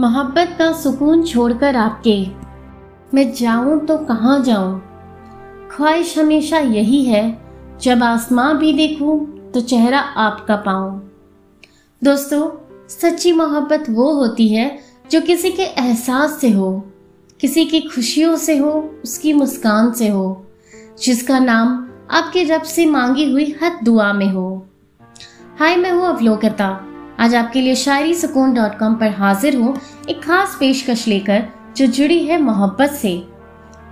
मोहब्बत का सुकून छोड़कर आपके। मैं जाऊँ तो कहाँ जाऊँ? ख्वाहिश हमेशा यही है, जब आसमां भी देखूँ तो चेहरा आपका पाऊँ। दोस्तों, सच्ची मोहब्बत वो होती है, जो किसी के एहसास से हो, किसी की खुशियों से हो, उसकी मुस्कान से हो, जिसका नाम आपके रब से मांगी हुई हर दुआ में हो। हाय, मैं हूँ अवलोकता। आज आपके लिए शायरी सुकून डॉट कॉम पर हाजिर हूँ एक खास पेशकश लेकर, जो जुड़ी है मोहब्बत से।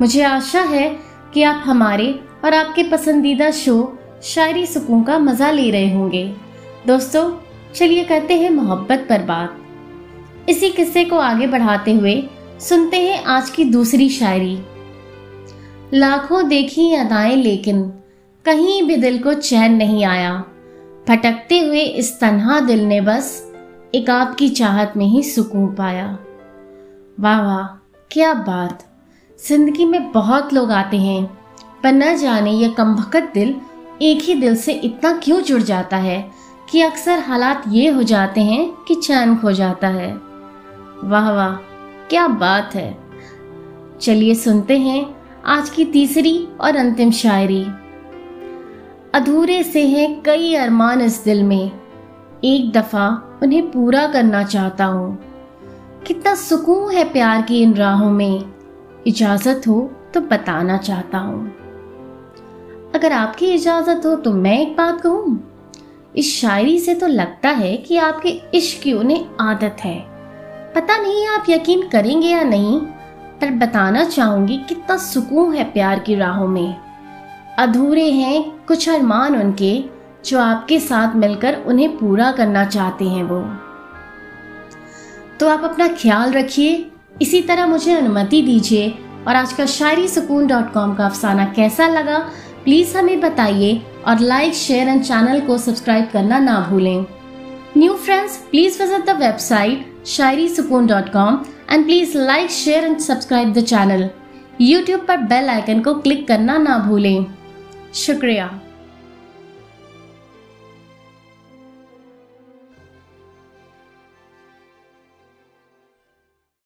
मुझे आशा है कि आप हमारे और आपके पसंदीदा शो, शायरी सुकून का मज़ा ले रहे होंगे। दोस्तों, चलिए करते हैं मोहब्बत पर बात। इसी किस्से को आगे बढ़ाते हुए सुनते हैं आज की दूसरी शायरी। लाखों देखी अदाएँ लेकिन कहीं भी दिल को चैन नहीं आया। भटकते हुए इस तन्हा दिल ने बस एक आपकी चाहत में ही सुकून पाया। वाह वाह, क्या बात। ज़िंदगी में बहुत लोग आते हैं, पर न जाने ये कमभकत दिल एक ही दिल से इतना क्यों जुड़ जाता है कि अक्सर हालात ये हो जाते हैं कि चैन खो जाता है। वाह वाह, क्या बात है। चलिए सुनते हैं आज की तीसरी और अंतिम शायरी। अधूरे से हैं कई अरमान इस दिल में। एक दफ़ा उन्हें पूरा करना चाहता हूँ। कितना सुकून है प्यार की इन राहों में। इजाज़त हो तो बताना चाहता हूँ। अगर आपकी इजाज़त हो तो मैं एक बात कहूँ, इस शायरी से तो लगता है कि आपके इश्क की उन्हें आदत है। पता नहीं आप यकीन करेंगे या नहीं, पर बताना चाहूँगी कितना सुकून है प्यार की राहों में। अधूरे हैं कुछ अरमान उनके, जो आपके साथ मिलकर उन्हें पूरा करना चाहते हैं वो। तो आप अपना ख्याल रखिए, इसी तरह मुझे अनुमति दीजिए। और आज का शायरी सुकून डॉट कॉम का अफसाना कैसा लगा, प्लीज़ हमें बताइए और लाइक, शेयर एंड चैनल को सब्सक्राइब करना ना भूलें। New friends, please visit the website Shayari Sukoon dot com and please like, share and subscribe the channel. YouTube पर बेल आइकन को क्लिक करना ना भूलें। शुक्रिया।